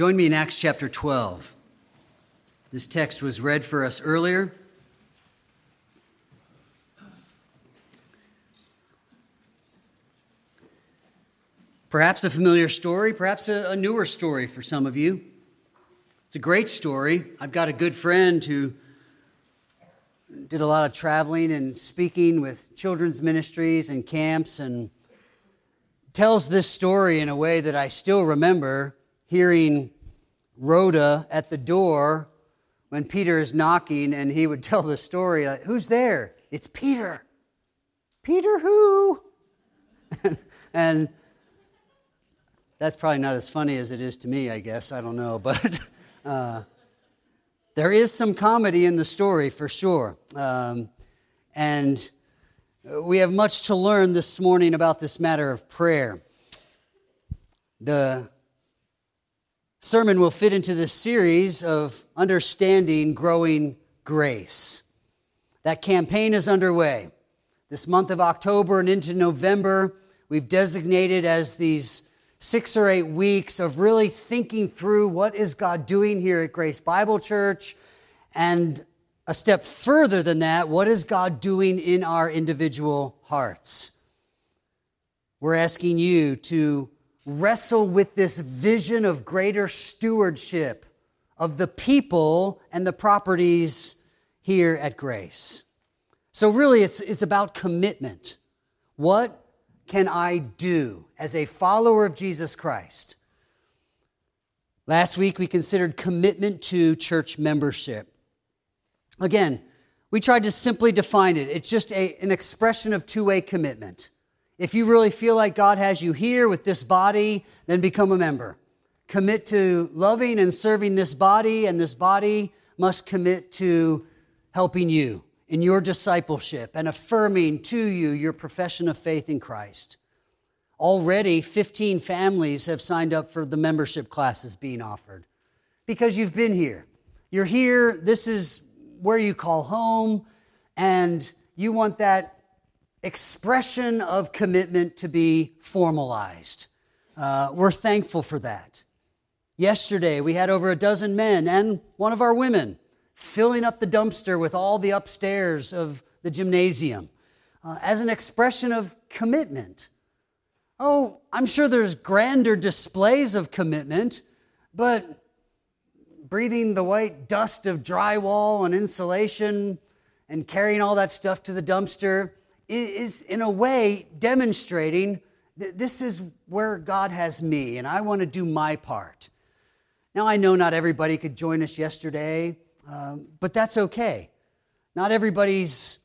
Join me in Acts chapter 12. This text was read for us earlier. Perhaps a familiar story, perhaps a, a, newer story for some of you. It's a great story. I've got a good friend who did a lot of traveling and speaking with children's ministries and camps and tells this story in a way that I still remember hearing Rhoda at the door when Peter is knocking and he would tell the story like, Who's there? It's Peter. Peter who? and that's probably not as funny as it is to me, I guess. I don't know. But uh, there is some comedy in the story for sure. Um, and we have much to learn this morning about this matter of prayer. The sermon will fit into this series of understanding growing grace. That campaign is underway. This month of October and into November, we've designated as these six or eight weeks of really thinking through what is God doing here at Grace Bible Church and a step further than that, what is God doing in our individual hearts? We're asking you to wrestle with this vision of greater stewardship of the people and the properties here at Grace. So, really, it's, it's about commitment. What can I do as a follower of Jesus Christ? Last week we considered commitment to church membership. Again, we tried to simply define it. It's just a, an expression of two way commitment. If you really feel like God has you here with this body, then become a member. Commit to loving and serving this body, and this body must commit to helping you in your discipleship and affirming to you your profession of faith in Christ. Already, 15 families have signed up for the membership classes being offered because you've been here. You're here, this is where you call home, and you want that expression of commitment to be formalized. Uh, we're thankful for that. Yesterday, we had over a dozen men and one of our women filling up the dumpster with all the upstairs of the gymnasium uh, as an expression of commitment. Oh, I'm sure there's grander displays of commitment, but breathing the white dust of drywall and insulation and carrying all that stuff to the dumpster is, in a way, demonstrating that this is where God has me and I want to do my part. Now, I know not everybody could join us yesterday. Um, but that's okay. Not everybody's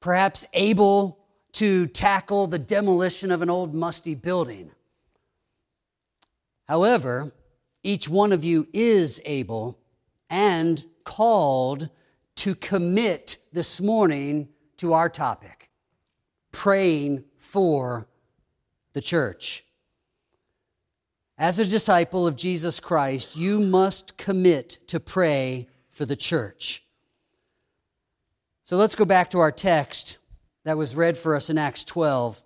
perhaps able to tackle the demolition of an old musty building. However, each one of you is able and called to commit this morning to our topic praying for the church. As a disciple of Jesus Christ, you must commit to pray for the church. So let's go back to our text that was read for us in Acts 12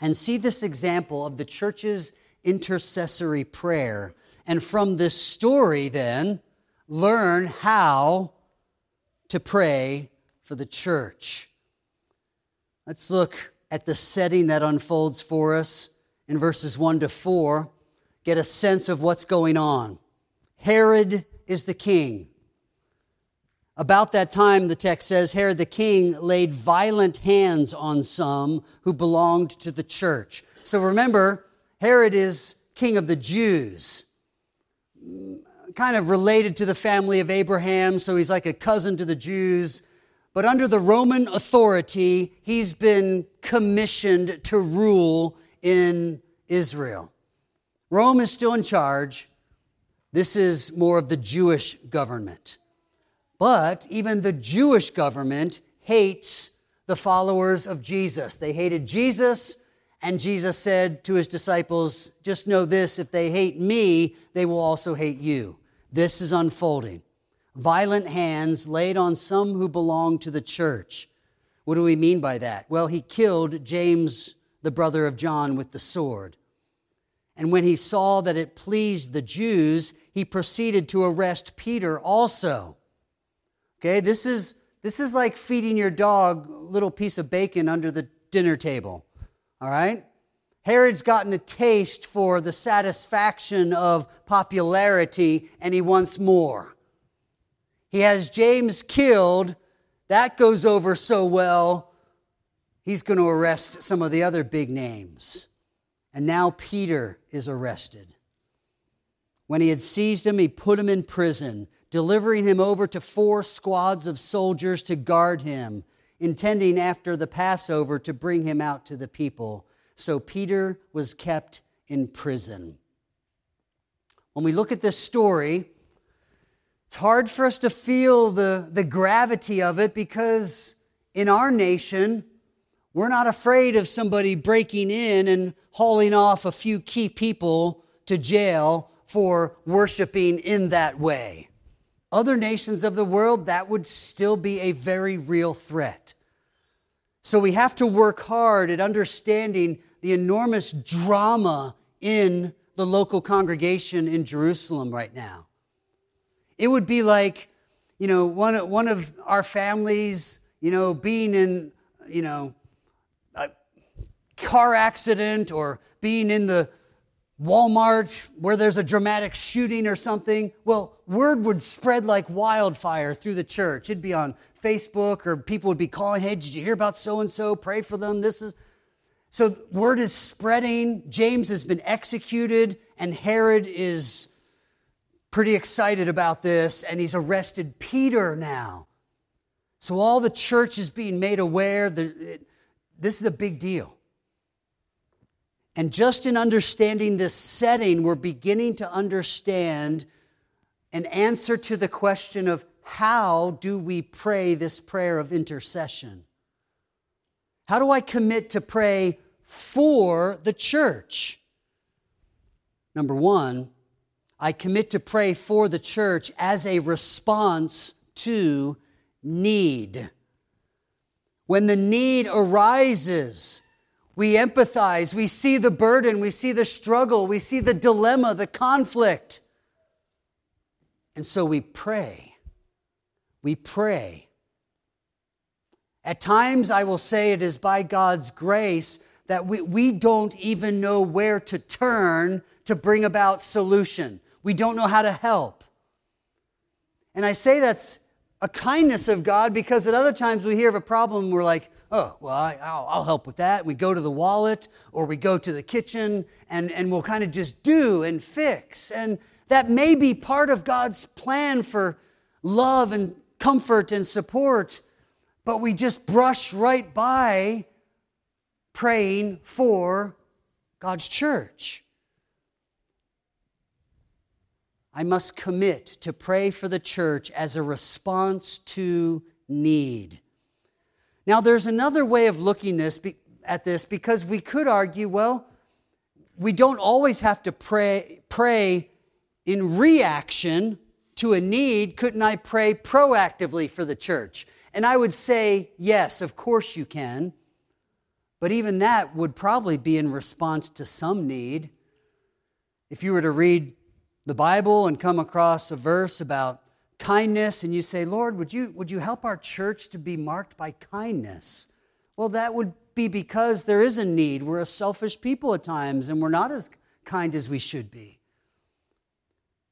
and see this example of the church's intercessory prayer. And from this story, then, learn how to pray for the church. Let's look at the setting that unfolds for us in verses 1 to 4 get a sense of what's going on. Herod is the king. About that time, the text says, Herod the king laid violent hands on some who belonged to the church. So remember, Herod is king of the Jews, kind of related to the family of Abraham, so he's like a cousin to the Jews. But under the Roman authority, he's been commissioned to rule in Israel. Rome is still in charge. This is more of the Jewish government. But even the Jewish government hates the followers of Jesus. They hated Jesus, and Jesus said to his disciples, Just know this if they hate me, they will also hate you. This is unfolding. Violent hands laid on some who belonged to the church. What do we mean by that? Well, he killed James, the brother of John, with the sword. And when he saw that it pleased the Jews, he proceeded to arrest Peter also. Okay, this is, this is like feeding your dog little piece of bacon under the dinner table. All right? Herod's gotten a taste for the satisfaction of popularity and he wants more. He has James killed. That goes over so well. He's going to arrest some of the other big names. And now Peter is arrested. When he had seized him, he put him in prison, delivering him over to four squads of soldiers to guard him, intending after the Passover to bring him out to the people. So Peter was kept in prison. When we look at this story, it's hard for us to feel the, the gravity of it because in our nation, we're not afraid of somebody breaking in and hauling off a few key people to jail for worshiping in that way. Other nations of the world, that would still be a very real threat. So we have to work hard at understanding the enormous drama in the local congregation in Jerusalem right now. It would be like, you know, one, one of our families, you know, being in, you know, car accident or being in the Walmart where there's a dramatic shooting or something, well, word would spread like wildfire through the church. It'd be on Facebook or people would be calling, hey, did you hear about so and so? Pray for them. This is. So word is spreading. James has been executed, and Herod is pretty excited about this, and he's arrested Peter now. So all the church is being made aware that this is a big deal. And just in understanding this setting, we're beginning to understand an answer to the question of how do we pray this prayer of intercession? How do I commit to pray for the church? Number one, I commit to pray for the church as a response to need. When the need arises, we empathize. We see the burden. We see the struggle. We see the dilemma, the conflict. And so we pray. We pray. At times, I will say it is by God's grace that we, we don't even know where to turn to bring about solution. We don't know how to help. And I say that's a kindness of God because at other times we hear of a problem, we're like, oh, well, I, will I'll help with that. We go to the wallet or we go to the kitchen and, and we'll kind of just do and fix. And that may be part of God's plan for love and comfort and support, but we just brush right by praying for God's church. I must commit to pray for the church as a response to need. Now, there's another way of looking this, at this because we could argue, well, we don't always have to pray, pray in reaction to a need. Couldn't I pray proactively for the church? And I would say, yes, of course you can. But even that would probably be in response to some need. If you were to read the Bible and come across a verse about kindness and you say, Lord, would you, would you help our church to be marked by kindness? Well, that would be because there is a need. We're a selfish people at times and we're not as kind as we should be.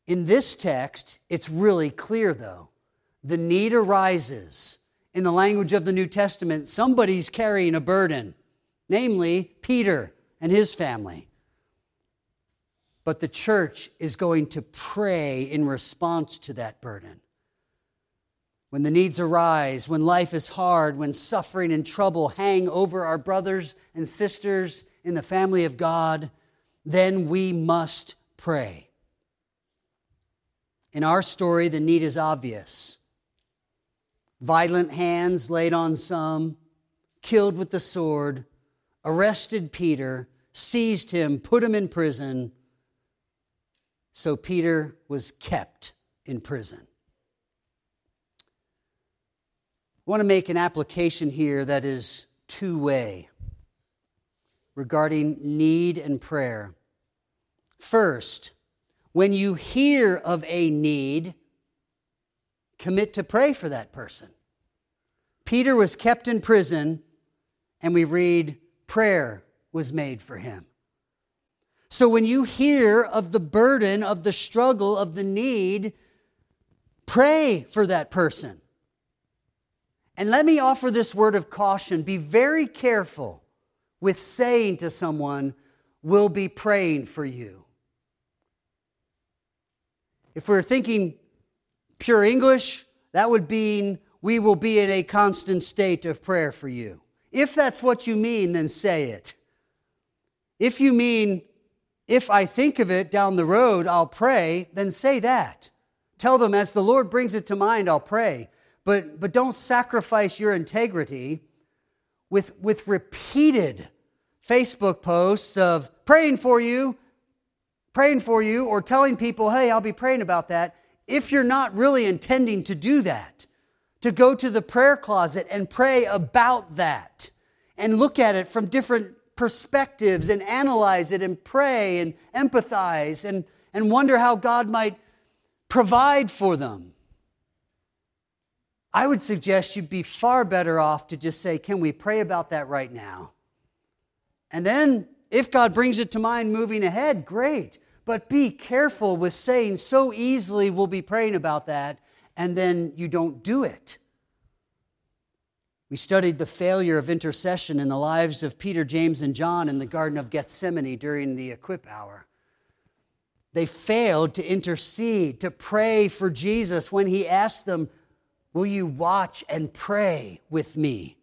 In this text, it's really clear though. The need arises. In the language of the New Testament, somebody's carrying a burden, namely Peter and his family. But the church is going to pray in response to that burden. When the needs arise, when life is hard, when suffering and trouble hang over our brothers and sisters in the family of God, then we must pray. In our story, the need is obvious. Violent hands laid on some, killed with the sword, arrested Peter, seized him, put him in prison so Peter was kept in prison. I want to make an application here that is two way regarding need and prayer. First, when you hear of a need, commit to pray for that person. Peter was kept in prison, and we read, prayer was made for him. So when you hear of the burden, of the struggle, of the need, pray for that person. And let me offer this word of caution be very careful with saying to someone, We'll be praying for you. If we're thinking pure English, that would mean we will be in a constant state of prayer for you. If that's what you mean, then say it. If you mean, if I think of it down the road, I'll pray, then say that. Tell them, as the Lord brings it to mind, I'll pray. But, but don't sacrifice your integrity with, with repeated Facebook posts of praying for you, praying for you, or telling people, hey, I'll be praying about that, if you're not really intending to do that, to go to the prayer closet and pray about that and look at it from different perspectives and analyze it and pray and empathize and, and wonder how God might provide for them. I would suggest you'd be far better off to just say, Can we pray about that right now? And then, if God brings it to mind moving ahead, great. But be careful with saying so easily we'll be praying about that, and then you don't do it. We studied the failure of intercession in the lives of Peter, James, and John in the Garden of Gethsemane during the equip hour. They failed to intercede, to pray for Jesus when he asked them, Will you watch and pray with me?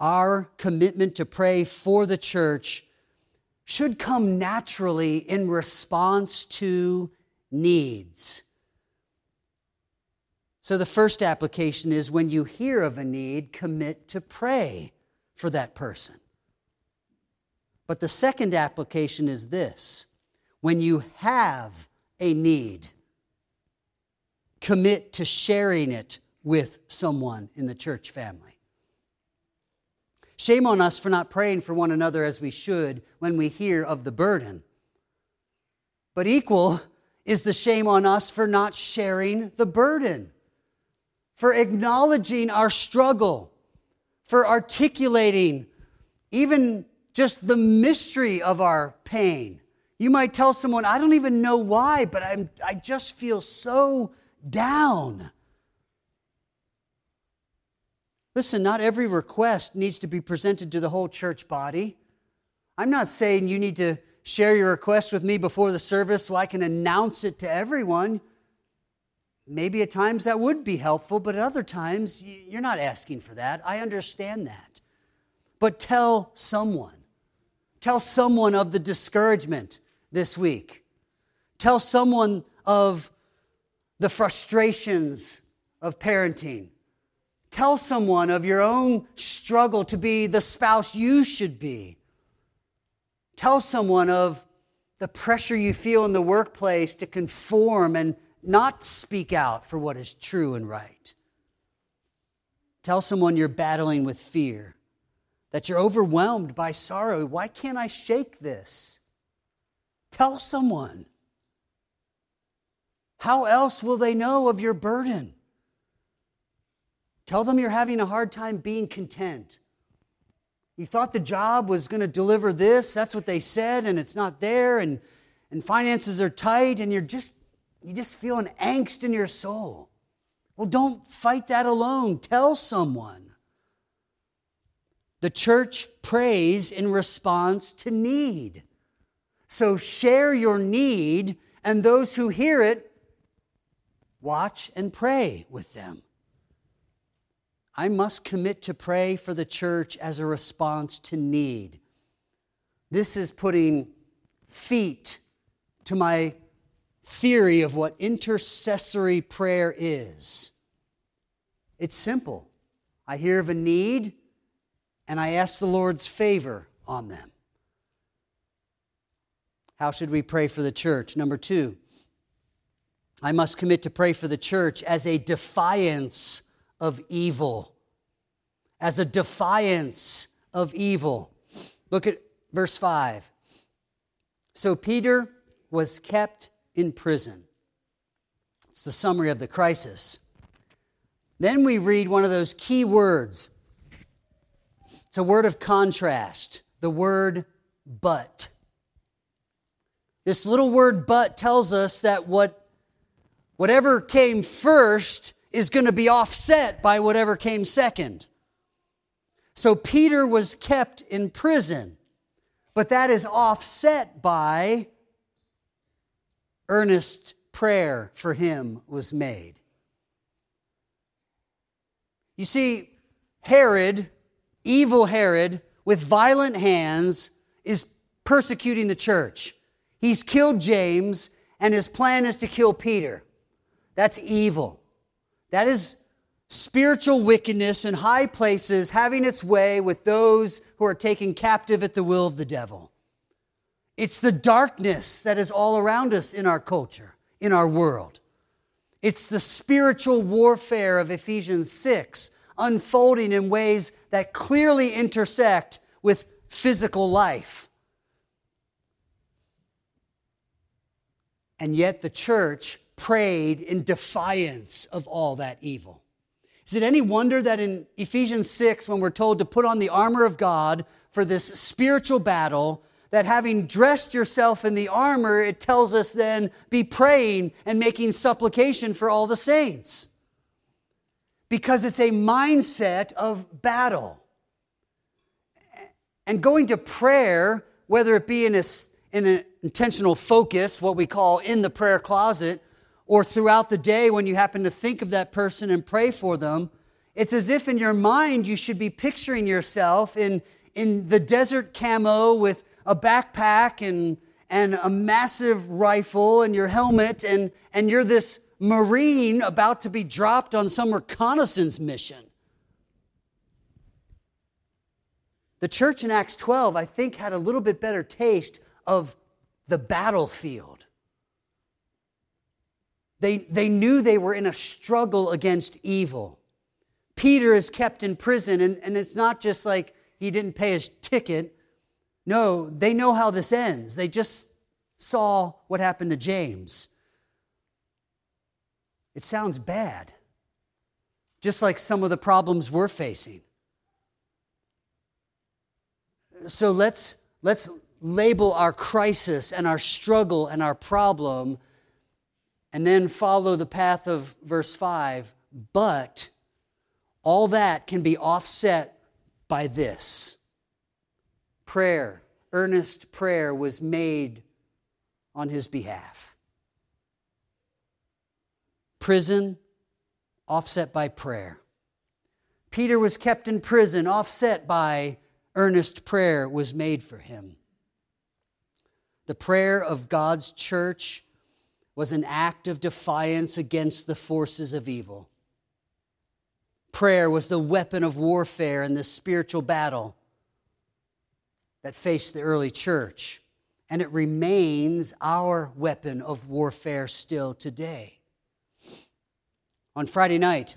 Our commitment to pray for the church should come naturally in response to needs. So, the first application is when you hear of a need, commit to pray for that person. But the second application is this when you have a need, commit to sharing it with someone in the church family. Shame on us for not praying for one another as we should when we hear of the burden. But equal is the shame on us for not sharing the burden, for acknowledging our struggle, for articulating even just the mystery of our pain. You might tell someone, I don't even know why, but I'm, I just feel so down. Listen, not every request needs to be presented to the whole church body. I'm not saying you need to share your request with me before the service so I can announce it to everyone. Maybe at times that would be helpful, but at other times you're not asking for that. I understand that. But tell someone. Tell someone of the discouragement this week. Tell someone of the frustrations of parenting. Tell someone of your own struggle to be the spouse you should be. Tell someone of the pressure you feel in the workplace to conform and not speak out for what is true and right. Tell someone you're battling with fear, that you're overwhelmed by sorrow. Why can't I shake this? Tell someone. How else will they know of your burden? Tell them you're having a hard time being content. You thought the job was going to deliver this, that's what they said, and it's not there, and, and finances are tight, and you're just, you just feel an angst in your soul. Well, don't fight that alone. Tell someone. The church prays in response to need. So share your need, and those who hear it, watch and pray with them. I must commit to pray for the church as a response to need. This is putting feet to my theory of what intercessory prayer is. It's simple. I hear of a need and I ask the Lord's favor on them. How should we pray for the church? Number two, I must commit to pray for the church as a defiance of evil, as a defiance of evil. Look at verse 5. So Peter was kept in prison. It's the summary of the crisis. Then we read one of those key words. It's a word of contrast, the word but. This little word but tells us that what, whatever came first is going to be offset by whatever came second. So Peter was kept in prison, but that is offset by earnest prayer for him was made. You see, Herod, evil Herod, with violent hands, is persecuting the church. He's killed James, and his plan is to kill Peter. That's evil. That is spiritual wickedness in high places having its way with those who are taken captive at the will of the devil. It's the darkness that is all around us in our culture, in our world. It's the spiritual warfare of Ephesians 6 unfolding in ways that clearly intersect with physical life. And yet the church prayed in defiance of all that evil. Is it any wonder that in Ephesians 6, when we're told to put on the armor of God for this spiritual battle, that having dressed yourself in the armor, it tells us then be praying and making supplication for all the saints. Because it's a mindset of battle. And going to prayer, whether it be in, a, in an intentional focus, what we call in the prayer closet, or throughout the day when you happen to think of that person and pray for them, it's as if in your mind you should be picturing yourself in, in the desert camo with a backpack and, and a massive rifle and your helmet, and, and you're this Marine about to be dropped on some reconnaissance mission. The church in Acts 12, I think, had a little bit better taste of the battlefield. They, they knew they were in a struggle against evil. Peter is kept in prison, and, and it's not just like he didn't pay his ticket. No, they know how this ends. They just saw what happened to James. It sounds bad, just like some of the problems we're facing. So let's, let's label our crisis and our struggle and our problem and then follow the path of verse 5. But all that can be offset by this prayer, earnest prayer was made on his behalf. Prison, offset by prayer. Peter was kept in prison, offset by earnest prayer was made for him. The prayer of God's church was an act of defiance against the forces of evil. Prayer was the weapon of warfare in this spiritual battle that faced the early church, and it remains our weapon of warfare still today. On Friday night,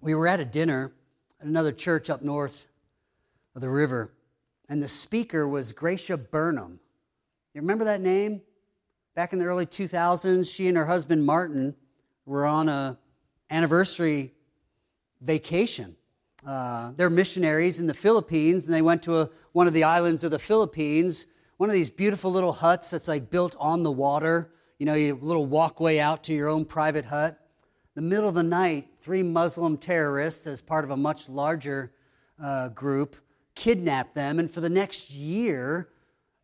we were at a dinner at another church up north of the river, and the speaker was Gracia Burnham. You remember that name? Back in the early 2000s, she and her husband Martin were on a anniversary vacation uh, they're missionaries in the Philippines, and they went to a, one of the islands of the Philippines, one of these beautiful little huts that's like built on the water. You know, you little walkway out to your own private hut. The middle of the night, three Muslim terrorists, as part of a much larger uh, group, kidnapped them, and for the next year,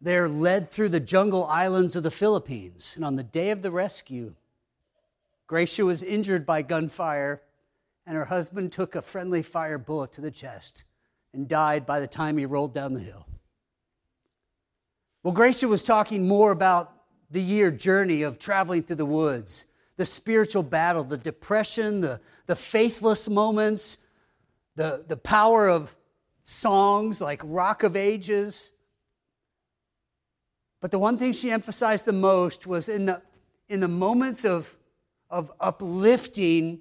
they're led through the jungle islands of the Philippines. And on the day of the rescue, Gracia was injured by gunfire and her husband took a friendly fire bullet to the chest and died by the time he rolled down the hill. Well, Gracia was talking more about the year journey of traveling through the woods, the spiritual battle, the depression, the, the faithless moments, the, the power of songs like Rock of Ages. But the one thing she emphasized the most was in the, in the moments of, of uplifting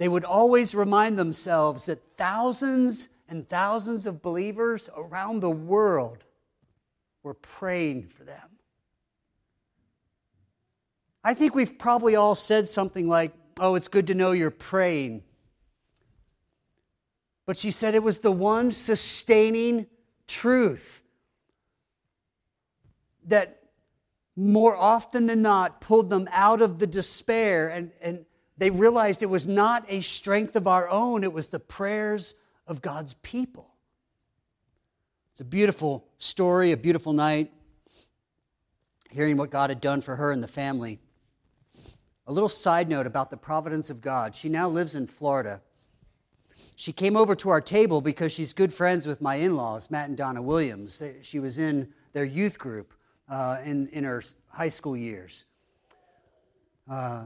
they would always remind themselves that thousands and thousands of believers around the world were praying for them. I think we've probably all said something like, Oh, it's good to know you're praying. But she said it was the one sustaining truth that more often than not pulled them out of the despair and, and they realized it was not a strength of our own, it was the prayers of God's people. It's a beautiful story, a beautiful night, hearing what God had done for her and the family. A little side note about the providence of God. She now lives in Florida. She came over to our table because she's good friends with my in laws, Matt and Donna Williams. She was in their youth group uh, in, in her high school years. Uh,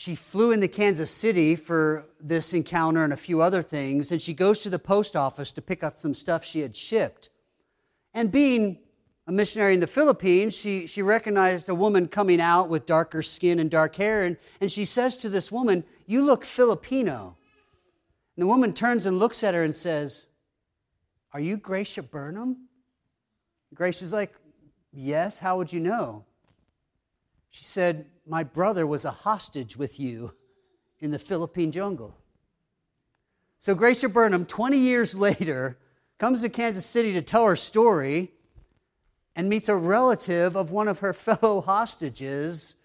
she flew into Kansas City for this encounter and a few other things, and she goes to the post office to pick up some stuff she had shipped. And being a missionary in the Philippines, she, she recognized a woman coming out with darker skin and dark hair, and, and she says to this woman, You look Filipino. And the woman turns and looks at her and says, Are you Gracia Burnham? Grace Gracia's like, Yes, how would you know? She said, My brother was a hostage with you in the Philippine jungle. So Gracia Burnham, 20 years later, comes to Kansas City to tell her story and meets a relative of one of her fellow hostages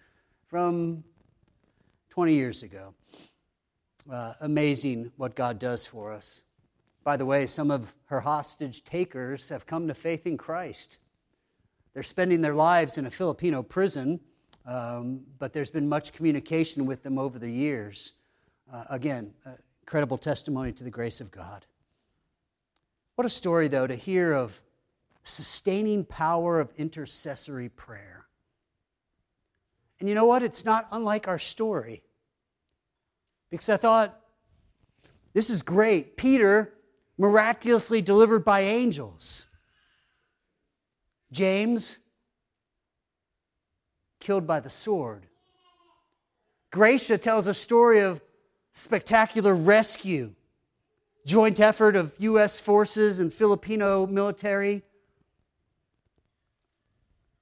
from 20 years ago. Uh, amazing what God does for us. By the way, some of her hostage takers have come to faith in Christ. They're spending their lives in a Filipino prison, um, but there's been much communication with them over the years. Uh, again, incredible testimony to the grace of God. What a story, though, to hear of sustaining power of intercessory prayer. And you know what? It's not unlike our story. Because I thought, this is great. Peter, miraculously delivered by angels. James, killed by the sword. Gracia tells a story of spectacular rescue, joint effort of U.S. forces and Filipino military.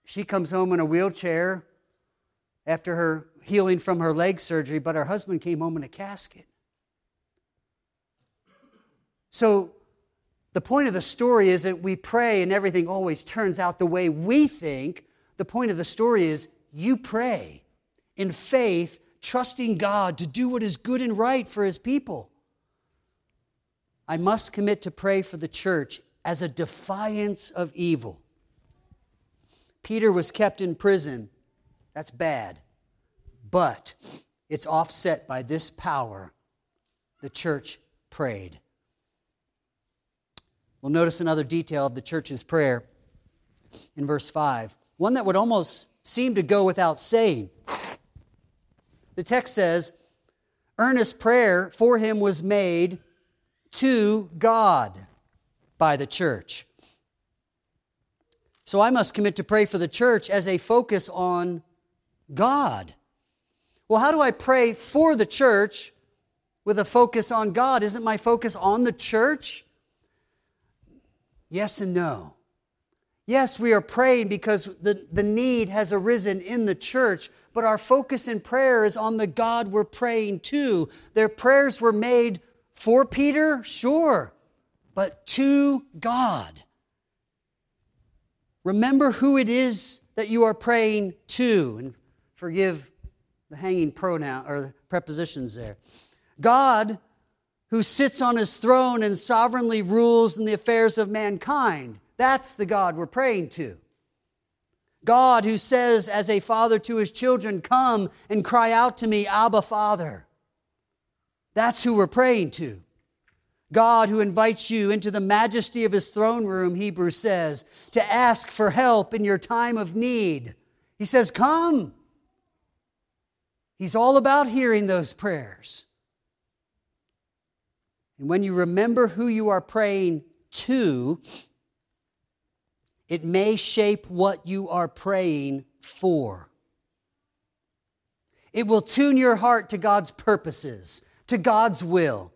She comes home in a wheelchair after her healing from her leg surgery, but her husband came home in a casket. So the point of the story is that we pray and everything always turns out the way we think. The point of the story is you pray in faith, trusting God to do what is good and right for his people. I must commit to pray for the church as a defiance of evil. Peter was kept in prison. That's bad. But it's offset by this power. The church prayed. We'll notice another detail of the church's prayer in verse 5, one that would almost seem to go without saying. The text says, Earnest prayer for him was made to God by the church. So I must commit to pray for the church as a focus on God. Well, how do I pray for the church with a focus on God? Isn't my focus on the church? Yes and no. Yes, we are praying because the, the need has arisen in the church, but our focus in prayer is on the God we're praying to. Their prayers were made for Peter, sure, but to God. Remember who it is that you are praying to, and forgive the hanging pronoun or the prepositions there. God who sits on his throne and sovereignly rules in the affairs of mankind. That's the God we're praying to. God who says, as a father to his children, Come and cry out to me, Abba, Father. That's who we're praying to. God who invites you into the majesty of his throne room, Hebrews says, to ask for help in your time of need. He says, Come. He's all about hearing those prayers. And when you remember who you are praying to, it may shape what you are praying for. It will tune your heart to God's purposes, to God's will,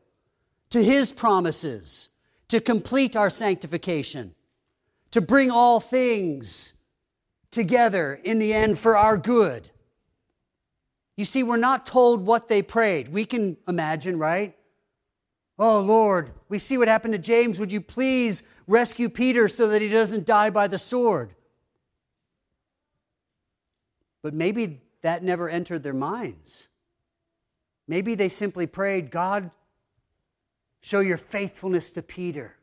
to His promises, to complete our sanctification, to bring all things together in the end for our good. You see, we're not told what they prayed. We can imagine, right? Oh, Lord, we see what happened to James. Would you please rescue Peter so that he doesn't die by the sword? But maybe that never entered their minds. Maybe they simply prayed, God, show your faithfulness to Peter.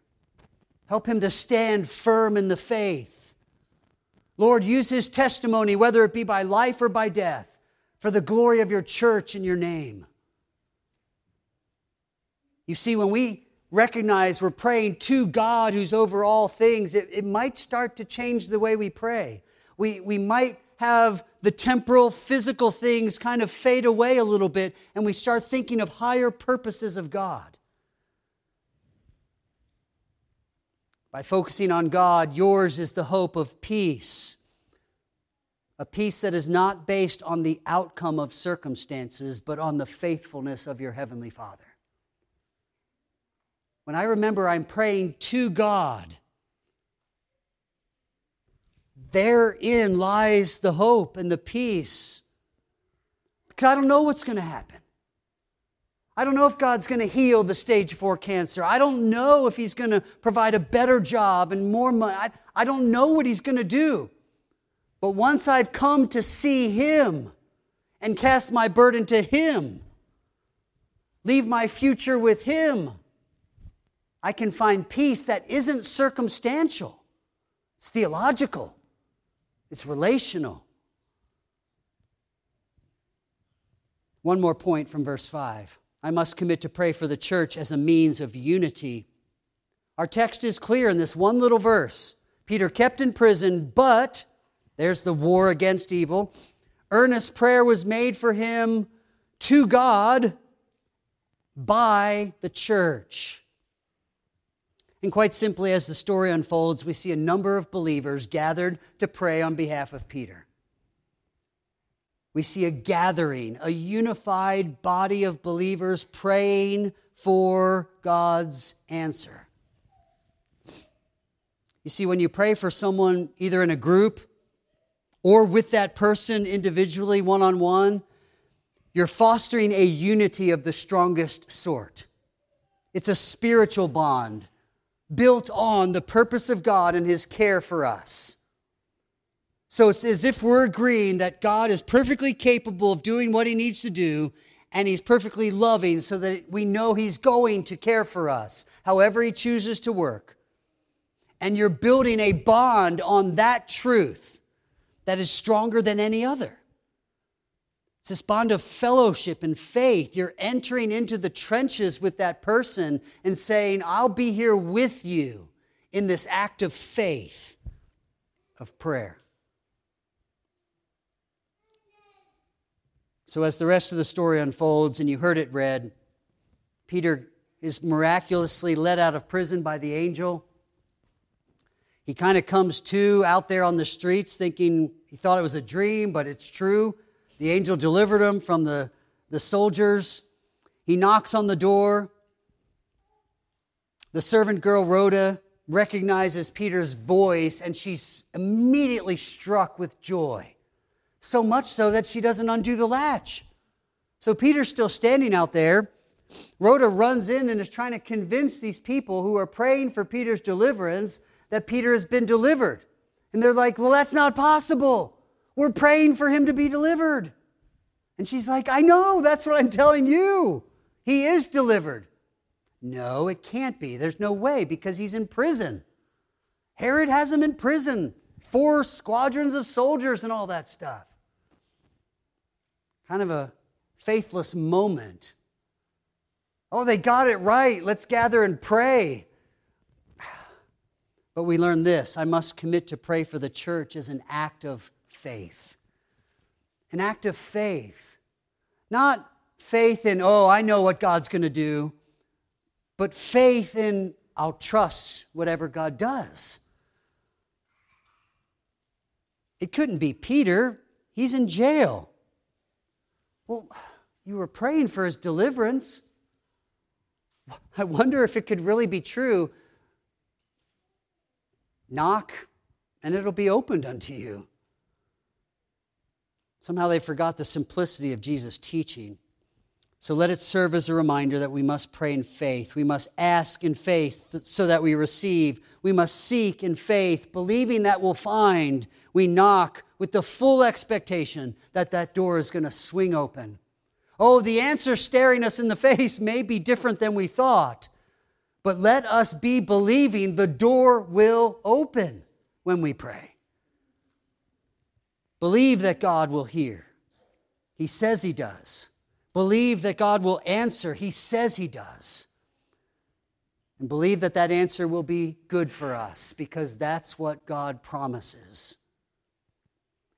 Help him to stand firm in the faith. Lord, use his testimony, whether it be by life or by death, for the glory of your church and your name. You see, when we recognize we're praying to God who's over all things, it, it might start to change the way we pray. We, we might have the temporal, physical things kind of fade away a little bit and we start thinking of higher purposes of God. By focusing on God, yours is the hope of peace. A peace that is not based on the outcome of circumstances, but on the faithfulness of your Heavenly Father. When I remember I'm praying to God, therein lies the hope and the peace. Because I don't know what's going to happen. I don't know if God's going to heal the stage four cancer. I don't know if He's going to provide a better job and more money. I, I don't know what He's going to do. But once I've come to see Him and cast my burden to Him, leave my future with Him, I can find peace that isn't circumstantial, it's theological, it's relational. One more point from verse 5. I must commit to pray for the church as a means of unity. Our text is clear in this one little verse. Peter kept in prison, but there's the war against evil. Earnest prayer was made for him to God by the church. And quite simply, as the story unfolds, we see a number of believers gathered to pray on behalf of Peter we see a gathering, a unified body of believers praying for God's answer. You see, when you pray for someone, either in a group or with that person individually, one on one, you're fostering a unity of the strongest sort. It's a spiritual bond built on the purpose of God and His care for us. So it's as if we're agreeing that God is perfectly capable of doing what he needs to do, and he's perfectly loving so that we know he's going to care for us, however he chooses to work. And you're building a bond on that truth that is stronger than any other. It's this bond of fellowship and faith. You're entering into the trenches with that person and saying, I'll be here with you in this act of faith, of prayer. So, as the rest of the story unfolds, and you heard it read, Peter is miraculously let out of prison by the angel. He kind of comes to out there on the streets thinking he thought it was a dream, but it's true. The angel delivered him from the, the soldiers. He knocks on the door. The servant girl, Rhoda, recognizes Peter's voice and she's immediately struck with joy so much so that she doesn't undo the latch. So Peter's still standing out there. Rhoda runs in and is trying to convince these people who are praying for Peter's deliverance that Peter has been delivered. And they're like, well, that's not possible. We're praying for him to be delivered. And she's like, I know, that's what I'm telling you. He is delivered. No, it can't be. There's no way because he's in prison. Herod has him in prison, four squadrons of soldiers and all that stuff kind of a faithless moment. Oh, they got it right. Let's gather and pray. But we learn this I must commit to pray for the church as an act of faith. An act of faith. Not faith in, oh, I know what God's going to do, but faith in, I'll trust whatever God does. It couldn't be Peter. He's in jail. Well, you were praying for his deliverance. I wonder if it could really be true. Knock, and it'll be opened unto you. Somehow they forgot the simplicity of Jesus' teaching. So let it serve as a reminder that we must pray in faith. We must ask in faith so that we receive. We must seek in faith, believing that we'll find. We knock with the full expectation that that door is going to swing open. Oh, the answer staring us in the face may be different than we thought, but let us be believing the door will open when we pray. Believe that God will hear. He says He does. Believe that God will answer. He says He does. And believe that that answer will be good for us because that's what God promises.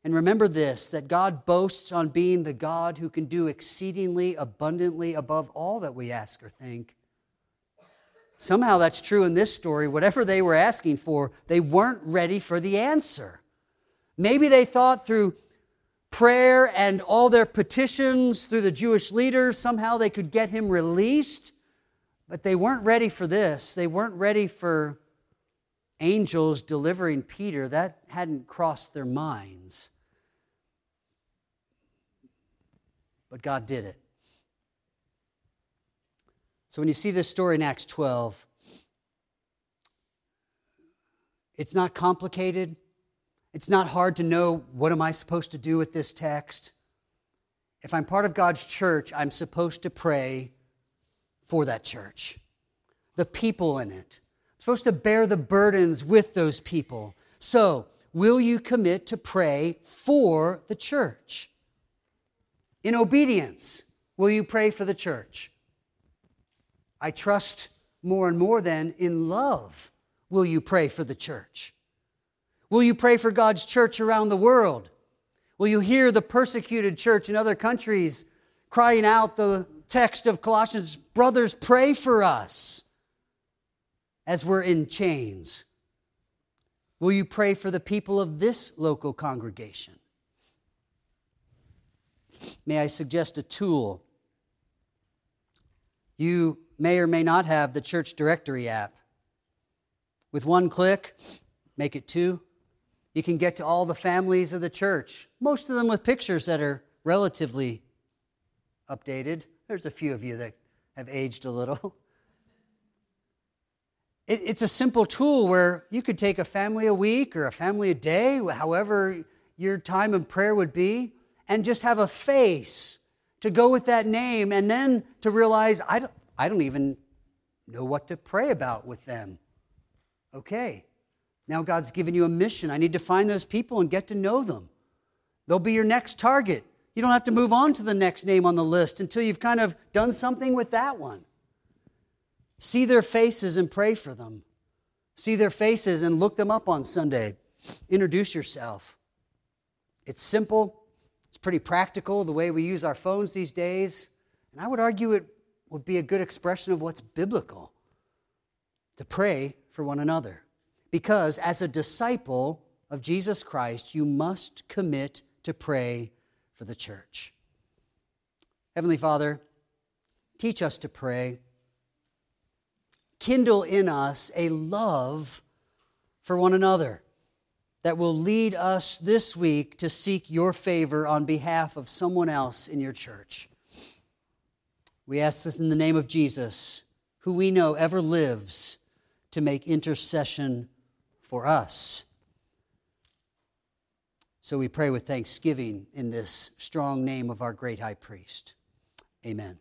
And remember this that God boasts on being the God who can do exceedingly abundantly above all that we ask or think. Somehow that's true in this story. Whatever they were asking for, they weren't ready for the answer. Maybe they thought through prayer and all their petitions through the Jewish leaders, somehow they could get him released. But they weren't ready for this. They weren't ready for angels delivering Peter. That hadn't crossed their minds. But God did it. So when you see this story in Acts 12, it's not complicated. It's not hard to know what am I supposed to do with this text. If I'm part of God's church, I'm supposed to pray for that church, the people in it. I'm supposed to bear the burdens with those people. So, will you commit to pray for the church? In obedience, will you pray for the church? I trust more and more then in love, will you pray for the church? Will you pray for God's church around the world? Will you hear the persecuted church in other countries crying out the text of Colossians, brothers, pray for us as we're in chains? Will you pray for the people of this local congregation? May I suggest a tool? You may or may not have the church directory app. With one click, make it two, you can get to all the families of the church, most of them with pictures that are relatively updated. There's a few of you that have aged a little. it's a simple tool where you could take a family a week or a family a day, however your time of prayer would be, and just have a face to go with that name and then to realize I don't, I don't even know what to pray about with them. Okay, now God's given you a mission. I need to find those people and get to know them. They'll be your next target. You don't have to move on to the next name on the list until you've kind of done something with that one. See their faces and pray for them. See their faces and look them up on Sunday. Introduce yourself. It's simple, it's pretty practical the way we use our phones these days. And I would argue it would be a good expression of what's biblical to pray for one another. Because as a disciple of Jesus Christ, you must commit to pray for the church. Heavenly Father, teach us to pray. Kindle in us a love for one another that will lead us this week to seek your favor on behalf of someone else in your church. We ask this in the name of Jesus, who we know ever lives to make intercession for us. So we pray with thanksgiving in this strong name of our great high priest. Amen.